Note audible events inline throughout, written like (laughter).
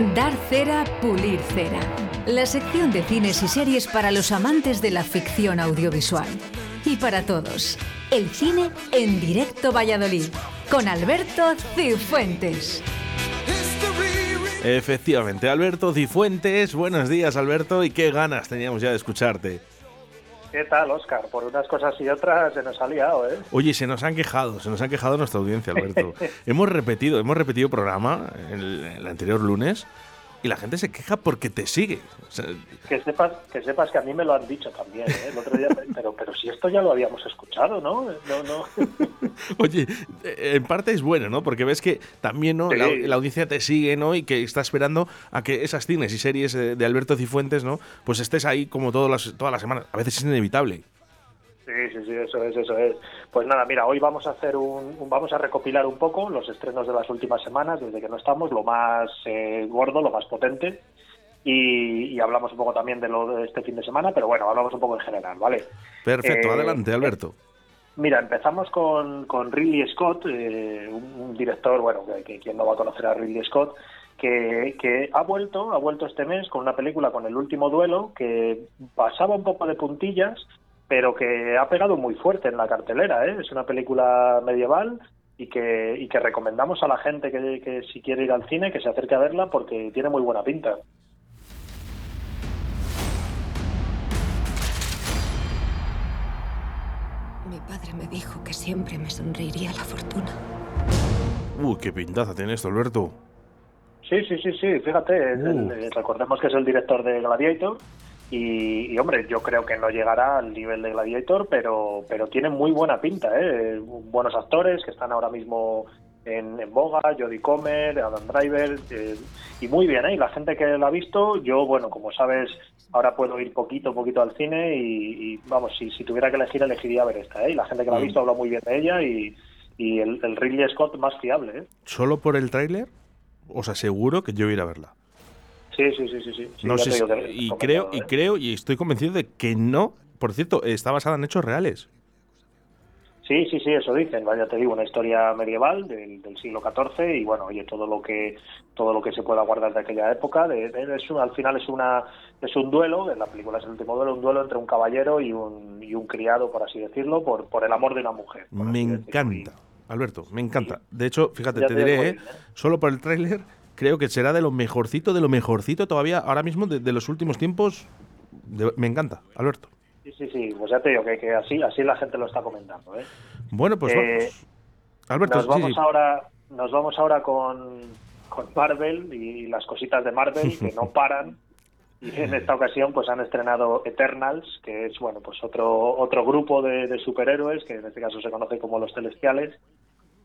Dar cera, pulir cera. La sección de cines y series para los amantes de la ficción audiovisual. Y para todos, el cine en directo Valladolid, con Alberto Cifuentes. Efectivamente, Alberto Cifuentes. Buenos días, Alberto, y qué ganas teníamos ya de escucharte. ¿Qué tal, Oscar? Por unas cosas y otras se nos ha liado, ¿eh? Oye, se nos han quejado, se nos han quejado nuestra audiencia, Alberto. (laughs) hemos repetido, hemos repetido programa el, el anterior lunes y la gente se queja porque te sigue. que, sepas, que sepas que a mí me lo han dicho también, ¿eh? el otro día, (laughs) pero, pero si esto ya lo habíamos escuchado, ¿no? no, no. (laughs) Oye, en parte es bueno, ¿no? Porque ves que también ¿no? La, audiencia te sigue, ¿no? Y que está esperando a que esas cines y series de Alberto Cifuentes, ¿no? Pues estés ahí como todas las, todas las semanas. A veces es inevitable. Sí, sí, sí, eso es, eso es. Pues nada, mira, hoy vamos a hacer un, vamos a recopilar un poco los estrenos de las últimas semanas, desde que no estamos, lo más eh, gordo, lo más potente, y, hablamos un poco también de lo de este fin de semana, pero bueno, hablamos un poco en general, ¿vale? Perfecto, eh, adelante, Alberto. Mira, empezamos con, con Ridley Scott, eh, un, director, bueno, que, quien no va a conocer a Ridley Scott, que, que, ha vuelto, ha vuelto este mes con una película con el último duelo que pasaba un poco de puntillas, pero que ha pegado muy fuerte en la cartelera. ¿eh? Es una película medieval y que, y que recomendamos a la gente que, que si quiere ir al cine que se acerque a verla porque tiene muy buena pinta. Mi padre me dijo que siempre me sonreiría la fortuna. Uy, qué pintaza tiene esto, Alberto. Sí, sí, sí, sí, fíjate, uh. recordemos que es el director de Gladiator y, hombre, yo creo que no llegará al nivel de Gladiator, pero, pero tiene muy buena pinta, ¿eh? Buenos actores que están ahora mismo en, boga, Jodie Comer, Adam Driver, eh, y muy bien, ¿eh? Y la gente que la ha visto, yo, bueno, como sabes, ahora puedo ir poquito, poquito al cine y, vamos, si, si tuviera que elegir, elegiría ver esta, ¿eh? Y la gente que la ha mm. visto habla muy bien de ella y, y el, el Ridley Scott más fiable, ¿eh? ¿Solo por el tráiler? Os aseguro que yo voy a ir a verla. Sí, sí, sí, sí. No sé y creo, y ¿eh? creo, y estoy convencido de que no. Por cierto, está basada en hechos reales. Sí, sí, sí, eso dicen. Vaya, te digo, una historia medieval del, siglo XIV y bueno, oye, todo lo que todo lo que se pueda guardar de aquella época. De, al final es una es un duelo. En la película es el último duelo, un duelo entre un caballero y un, y un criado, por así decirlo, por por el amor de una mujer. Me encanta, Alberto, me encanta. De hecho, fíjate, te, diré, ¿eh? solo por el tráiler creo que será de lo mejorcito, de lo mejorcito todavía ahora mismo de, los últimos tiempos. me encanta, Alberto. Sí, sí, sí, pues ya te digo que, así, así la gente lo está comentando. ¿eh? Bueno, pues eh, Alberto, nos vamos ahora, nos vamos ahora con, con Marvel y las cositas de Marvel que no (laughs) paran. Y en esta ocasión pues han estrenado Eternals, que es bueno pues otro otro grupo de, de superhéroes que en este caso se conoce como los Celestiales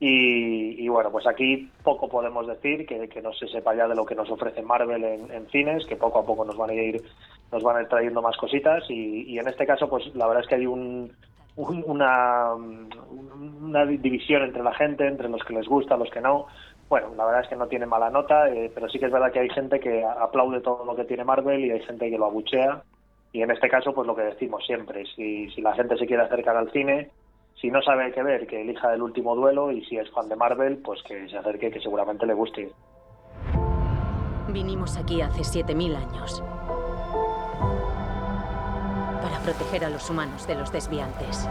y, bueno, pues aquí poco podemos decir, que, no se sepa ya de lo que nos ofrece Marvel en, cines, que poco a poco nos van a ir, nos van a ir trayendo más cositas y, en este caso, pues la verdad es que hay un, una, una división entre la gente, entre los que les gusta, los que no. Bueno, la verdad es que no tiene mala nota, eh, pero sí que es verdad que hay gente que aplaude todo lo que tiene Marvel y hay gente que lo abuchea. Y en este caso, pues lo que decimos siempre, si, si la gente se quiere acercar al cine, si no sabe qué ver, que elija el último duelo y si es fan de Marvel, pues que se acerque, que seguramente le guste. Vinimos aquí hace 7.000 años para proteger a los humanos de los desviantes.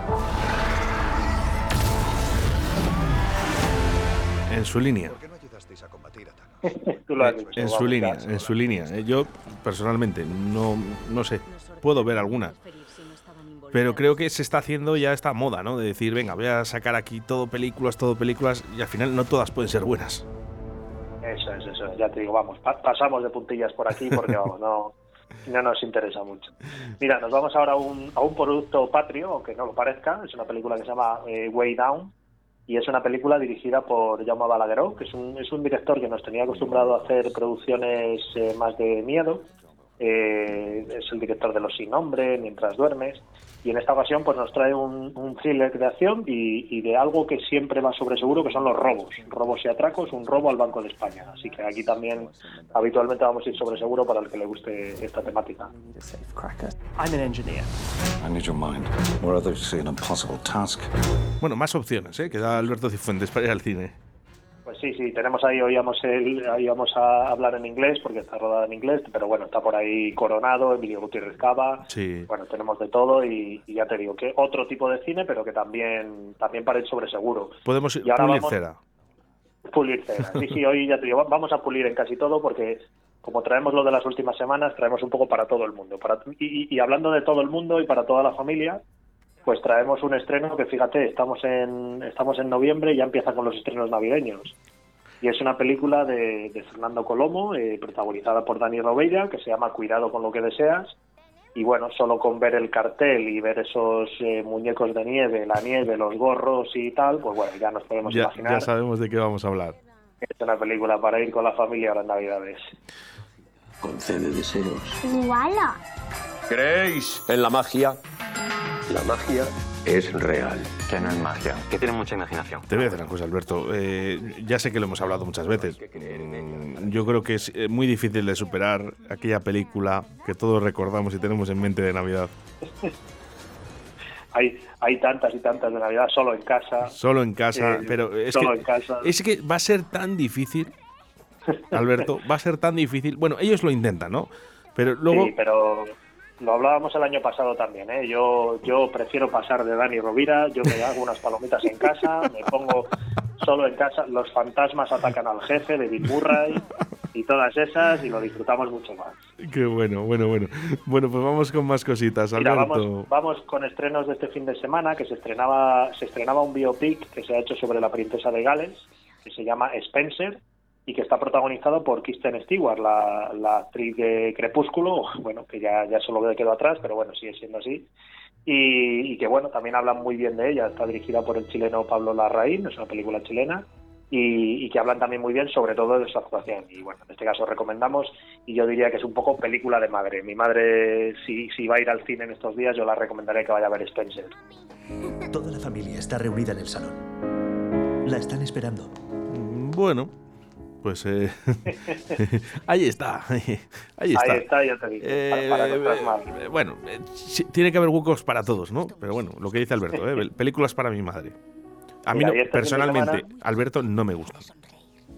En su línea. (laughs) en su línea, en su línea. Yo personalmente no, no sé, puedo ver alguna pero creo que se está haciendo ya esta moda, ¿no? De decir, venga, voy a sacar aquí todo películas, todo películas, y al final no todas pueden ser buenas. Eso es, eso ya te digo, vamos, pasamos de puntillas por aquí porque, (laughs) vamos, no, no nos interesa mucho. Mira, nos vamos ahora a un, a un producto patrio, aunque no lo parezca, es una película que se llama eh, Way Down, y es una película dirigida por Jaume Balagueró, que es un, es un director que nos tenía acostumbrado a hacer producciones eh, más de miedo, eh, es el director de Los Sin Nombre, Mientras Duermes, y en esta ocasión pues nos trae un, un thriller de acción y, de algo que siempre va sobre seguro, que son los robos, robos y atracos, un robo al Banco de España. Así que aquí también habitualmente vamos a ir sobre seguro para el que le guste esta temática. Bueno, más opciones ¿eh? que da Alberto Cifuentes para ir al cine. Pues sí, sí, tenemos ahí, hoy vamos, el, vamos a hablar en inglés porque está rodada en inglés, pero bueno, está por ahí Coronado, Emilio Gutiérrez Cava, sí. bueno, tenemos de todo y, ya te digo que otro tipo de cine, pero que también también para ir sobre seguro. Podemos ir pulir cera. Pulir cera, sí, sí, hoy ya te digo, vamos a pulir en casi todo porque como traemos lo de las últimas semanas, traemos un poco para todo el mundo. Para, y, y hablando de todo el mundo y para toda la familia, pues traemos un estreno que fíjate, estamos en, estamos en noviembre y ya empieza con los estrenos navideños. Y es una película de, Fernando Colomo, eh, protagonizada por Dani Robeira, que se llama Cuidado con lo que deseas. Y bueno, solo con ver el cartel y ver esos eh, muñecos de nieve, la nieve, los gorros y tal, pues bueno, ya nos podemos imaginar. Ya sabemos de qué vamos a hablar. Es una película para ir con la familia ahora en Navidades. Concede deseos. ¡Wala! ¿Creéis en la magia? La magia es real. Que no es magia, que tiene mucha imaginación. Te voy a decir una cosa, Alberto. Eh, ya sé que lo hemos hablado muchas veces. Yo creo que es eh, muy difícil de superar aquella película que todos recordamos y tenemos en mente de Navidad. hay, hay tantas y tantas de Navidad solo en casa. Solo en casa, eh, pero es que, es que va a ser tan difícil, Alberto, va a ser tan difícil. Bueno, ellos lo intentan, ¿no? Pero luego... Sí, pero lo hablábamos el año pasado también, ¿eh? Yo, yo prefiero pasar de Dani Rovira, yo me hago unas palomitas en casa, me pongo solo en casa, los fantasmas atacan al jefe de Bill Murray y todas esas y lo disfrutamos mucho más. Qué bueno, bueno, bueno. Bueno, pues vamos con más cositas, Alberto. vamos, con estrenos de este fin de semana, que se estrenaba, se estrenaba un biopic que se ha hecho sobre la princesa de Gales, que se llama Spencer, y que está protagonizado por Kristen Stewart, la, actriz de Crepúsculo, (laughs) bueno, que ya, ya solo quedó atrás, pero bueno, sigue siendo así. Y, que bueno, también hablan muy bien de ella, está dirigida por el chileno Pablo Larraín, es una película chilena, y, que hablan también muy bien sobre todo de su actuación. Y bueno, en este caso recomendamos, y yo diría que es un poco película de madre. Mi madre, si, si va a ir al cine en estos días, yo la recomendaré que vaya a ver Spencer. Toda la familia está reunida en el salón. La están esperando. Bueno, pues eh, (laughs) ahí está. Ahí está. Ahí está, ya te digo. Eh, eh, bueno, tiene que haber huecos para todos, ¿no? Pero bueno, lo que dice Alberto, películas para mi madre. A mí este personalmente, Alberto, no me gusta.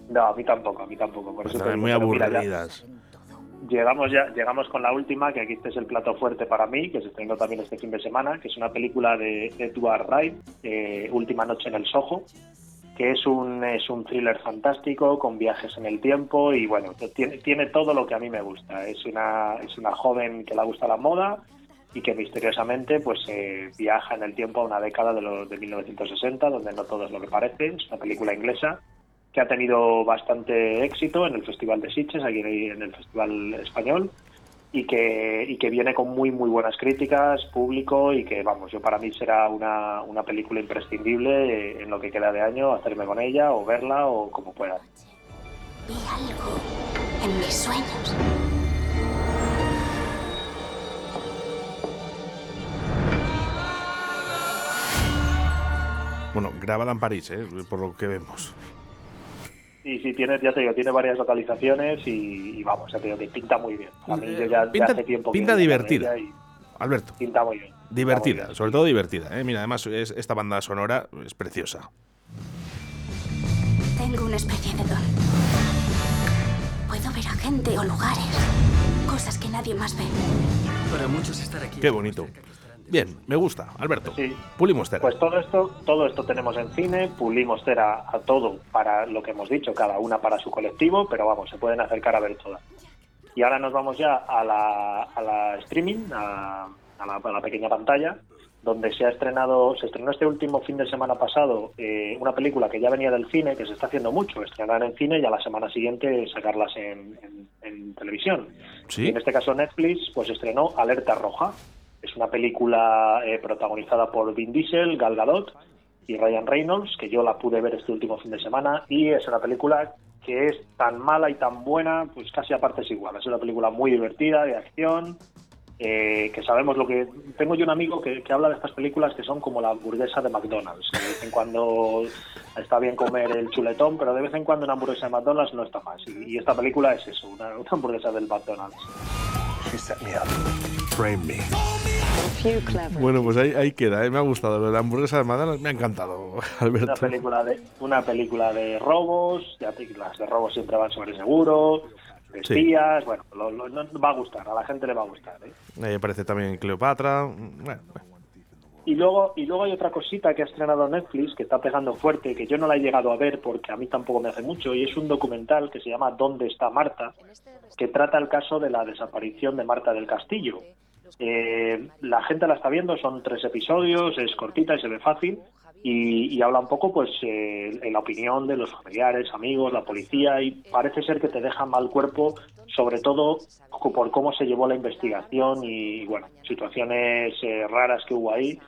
No, a mí tampoco, a mí tampoco. Por eso muy aburridas. llegamos ya, llegamos con la última, que aquí este es el plato fuerte para mí, que se estrenó también este fin de semana, que es una película de Edward Wright, Última noche en el Soho, que es un, es un thriller fantástico con viajes en el tiempo y bueno, tiene, tiene todo lo que a mí me gusta. Es una, es una joven que le gusta la moda y que misteriosamente pues eh, viaja en el tiempo a una década de, los, de 1960 donde no todo es lo que parece. Es una película inglesa que ha tenido bastante éxito en el Festival de Sitges, aquí en el Festival Español, y que, y que viene con muy muy buenas críticas, público y que vamos, yo para mí será una, una película imprescindible en lo que queda de año, hacerme con ella o verla o como pueda. Vi algo en mis sueños. Bueno, grabada en París, ¿eh? por lo que vemos. Sí, sí, tiene, ya te digo, tiene varias localizaciones y, vamos, ya te digo que pinta muy bien. A mí eh, ya, pinta, hace tiempo pinta divertida. Alberto. Pinta muy bien. Divertida, sobre todo divertida. ¿eh? Mira, además es, esta banda sonora es preciosa. Tengo una especie de don. Puedo ver a gente o lugares, cosas que nadie más ve. Para muchos estar aquí. Qué bonito. Bien, me gusta, Alberto. Sí. Pulimos cera. Pues todo esto, todo esto tenemos en cine, pulimos cera a todo para lo que hemos dicho, cada una para su colectivo, pero vamos, se pueden acercar a ver todas. Y ahora nos vamos ya a la, a la streaming, a, la, pequeña pantalla, donde se ha estrenado, se estrenó este último fin de semana pasado eh, una película que ya venía del cine, que se está haciendo mucho, estrenar en cine y a la semana siguiente sacarlas en, en televisión. ¿Sí? Y en este caso Netflix, pues estrenó Alerta Roja, es una película eh, protagonizada por Vin Diesel, Gal Gadot y Ryan Reynolds, que yo la pude ver este último fin de semana, y es una película que es tan mala y tan buena, pues casi a partes iguales. Es una película muy divertida, de acción, eh, que sabemos lo que... Tengo yo un amigo que, habla de estas películas que son como la hamburguesa de McDonald's, de vez en cuando está bien comer el chuletón, pero de vez en cuando una hamburguesa de McDonald's no está más. Y, esta película es eso, una, una hamburguesa del McDonald's. Bueno, pues ahí, queda, ¿eh? me ha gustado. La hamburguesa de Madonna me ha encantado, (laughs) Alberto. Una película de, una película de robos, ya las de robos siempre van sobre seguro, de espías, bueno, va a gustar, a la gente le va a gustar. ¿eh? Me parece también Cleopatra, bueno, Y luego, y luego hay otra cosita que ha estrenado Netflix que está pegando fuerte, que yo no la he llegado a ver porque a mí tampoco me hace mucho, y es un documental que se llama ¿Dónde está Marta? que trata el caso de la desaparición de Marta del Castillo. Eh, la gente la está viendo, son tres episodios, es cortita y se ve fácil, y, habla un poco pues eh, en la opinión de los familiares, amigos, la policía, y parece ser que te deja mal cuerpo, sobre todo por cómo se llevó la investigación y, bueno, situaciones eh, raras que hubo ahí.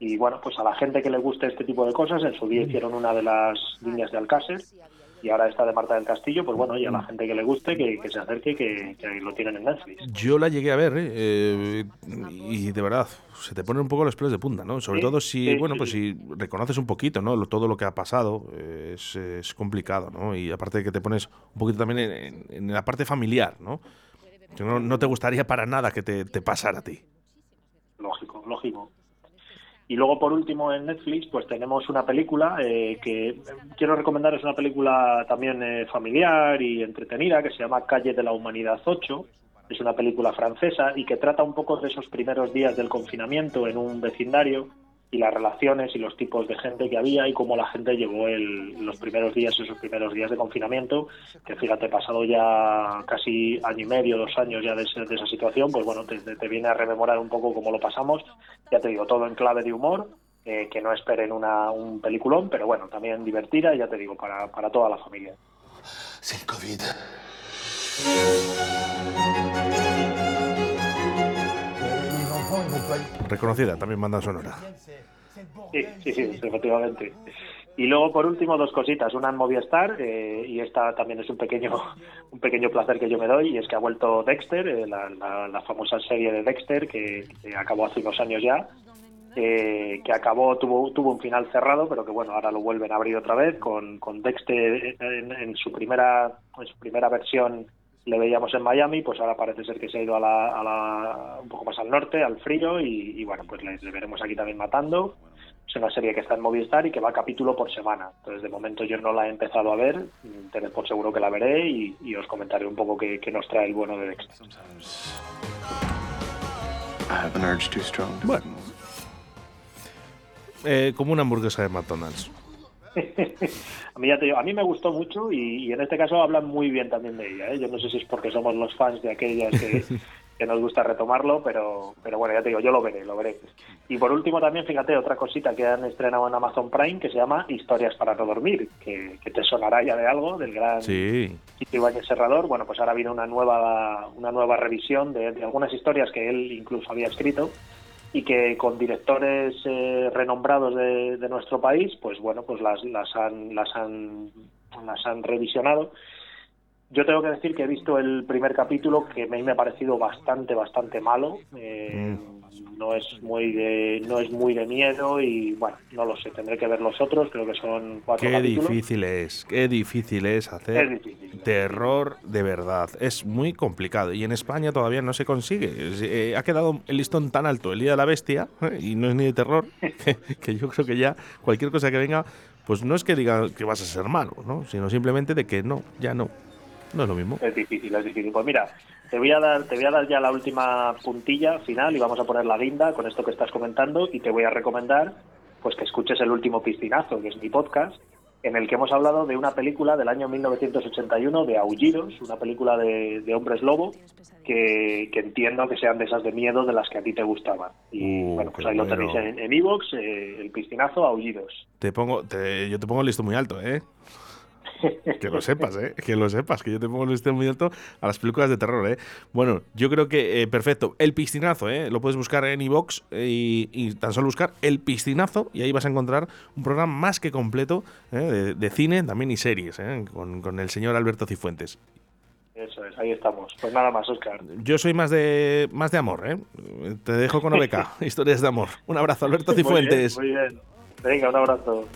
Y bueno, pues a la gente que le guste este tipo de cosas, en su día hicieron una de las líneas de Alcácer, y ahora esta de Marta del Castillo, pues bueno, y a la mm. gente que le guste, que, se acerque, que, que, lo tienen en Netflix. Yo la llegué a ver, ¿eh? eh y de verdad, se te ponen un poco los pelos de punta, ¿no? Sobre todo si, bueno, pues si reconoces un poquito, ¿no? Todo lo que ha pasado es, es, complicado, ¿no? Y aparte de que te pones un poquito también en, en la parte familiar, ¿no? no, no te gustaría para nada que te, te pasara a ti. Lógico, lógico. Y luego, por último, en Netflix, pues tenemos una película eh, que quiero recomendar, es una película también eh, familiar y entretenida, que se llama Calle de la Humanidad 8. Es una película francesa y que trata un poco de esos primeros días del confinamiento en un vecindario y las relaciones y los tipos de gente que había y cómo la gente llevó el, los primeros días, esos primeros días de confinamiento, que fíjate, pasado ya casi año y medio, dos años ya de, esa situación, pues bueno, te, viene a rememorar un poco cómo lo pasamos, ya te digo, todo en clave de humor, eh, que no esperen una, un peliculón, pero bueno, también divertida, ya te digo, para, para toda la familia. Sin COVID. Reconocida, también manda sonora. Sí, sí, sí, efectivamente. Y luego, por último, dos cositas. Una en Movistar, eh, y esta también es un pequeño (laughs) un pequeño placer que yo me doy, y es que ha vuelto Dexter, eh, la, famosa serie de Dexter, que, acabó hace unos años ya, eh, que acabó, tuvo, tuvo un final cerrado, pero que bueno, ahora lo vuelven a abrir otra vez, con, con Dexter en, su primera, en su primera versión le veíamos en Miami, pues ahora parece ser que se ha ido a la, un poco más al norte, al frío, y, bueno, pues le, veremos aquí también matando. Es una serie que está en Movistar y que va capítulo por semana. Entonces, de momento yo no la he empezado a ver, tened por seguro que la veré y, os comentaré un poco qué, nos trae el bueno de Dexter. Bueno, eh, como una hamburguesa de McDonald's. A mí ya te digo, a mí me gustó mucho y, en este caso hablan muy bien también de ella. ¿eh? Yo no sé si es porque somos los fans de aquellas (laughs) que, nos gusta retomarlo, pero, pero bueno, ya te digo, yo lo veré, lo veré. Y por último también, fíjate, otra cosita que han estrenado en Amazon Prime que se llama Historias para no dormir, que, te sonará ya de algo, del gran sí. Ibáñez Serrador. Bueno, pues ahora viene una nueva, una nueva revisión de algunas historias que él incluso había escrito y que con directores eh, renombrados de, nuestro país, pues bueno, pues las, las han, las han, las han revisionado. Yo tengo que decir que he visto el primer capítulo que a mí me ha parecido bastante, bastante malo. Eh, mm. no es muy de no es muy de miedo y bueno no lo sé tendré que ver los otros creo que son cuatro qué difícil es qué difícil es hacer terror de verdad. Es muy complicado y en España todavía no se consigue. Eh, ha quedado el listón tan alto el día de la bestia y no es ni de terror (laughs) que, yo creo que ya cualquier cosa que venga pues no es que diga que vas a ser malo no sino simplemente de que no ya no no es lo mismo es difícil es difícil pues mira te voy a dar, te voy a dar ya la última puntilla final y vamos a poner la guinda con esto que estás comentando y te voy a recomendar pues que escuches el último piscinazo, que es mi podcast, en el que hemos hablado de una película del año 1981 de Aullidos, una película de, hombres lobo, que, entiendo que sean de esas de miedo de las que a ti te gustaban. Y uh, bueno, pues ahí lo tenéis en Evox, eh, el piscinazo Aullidos. Te pongo, yo te pongo el listo muy alto, ¿eh? (laughs) Que lo sepas, ¿eh? Que lo sepas, que yo te pongo el muy alto a las películas de terror, ¿eh? Bueno, yo creo que eh, perfecto. El piscinazo, ¿eh? Lo puedes buscar en iVox eh, y, tan solo buscar el piscinazo y ahí vas a encontrar un programa más que completo ¿eh? de, cine también y series, ¿eh? Con, con el señor Alberto Cifuentes. Eso es, ahí estamos. Pues nada más, Oscar. Yo soy más de más de amor, ¿eh? Te dejo con Obeca, (laughs) historias de amor. Un abrazo, Alberto Cifuentes. Muy bien, muy bien. Venga, un abrazo.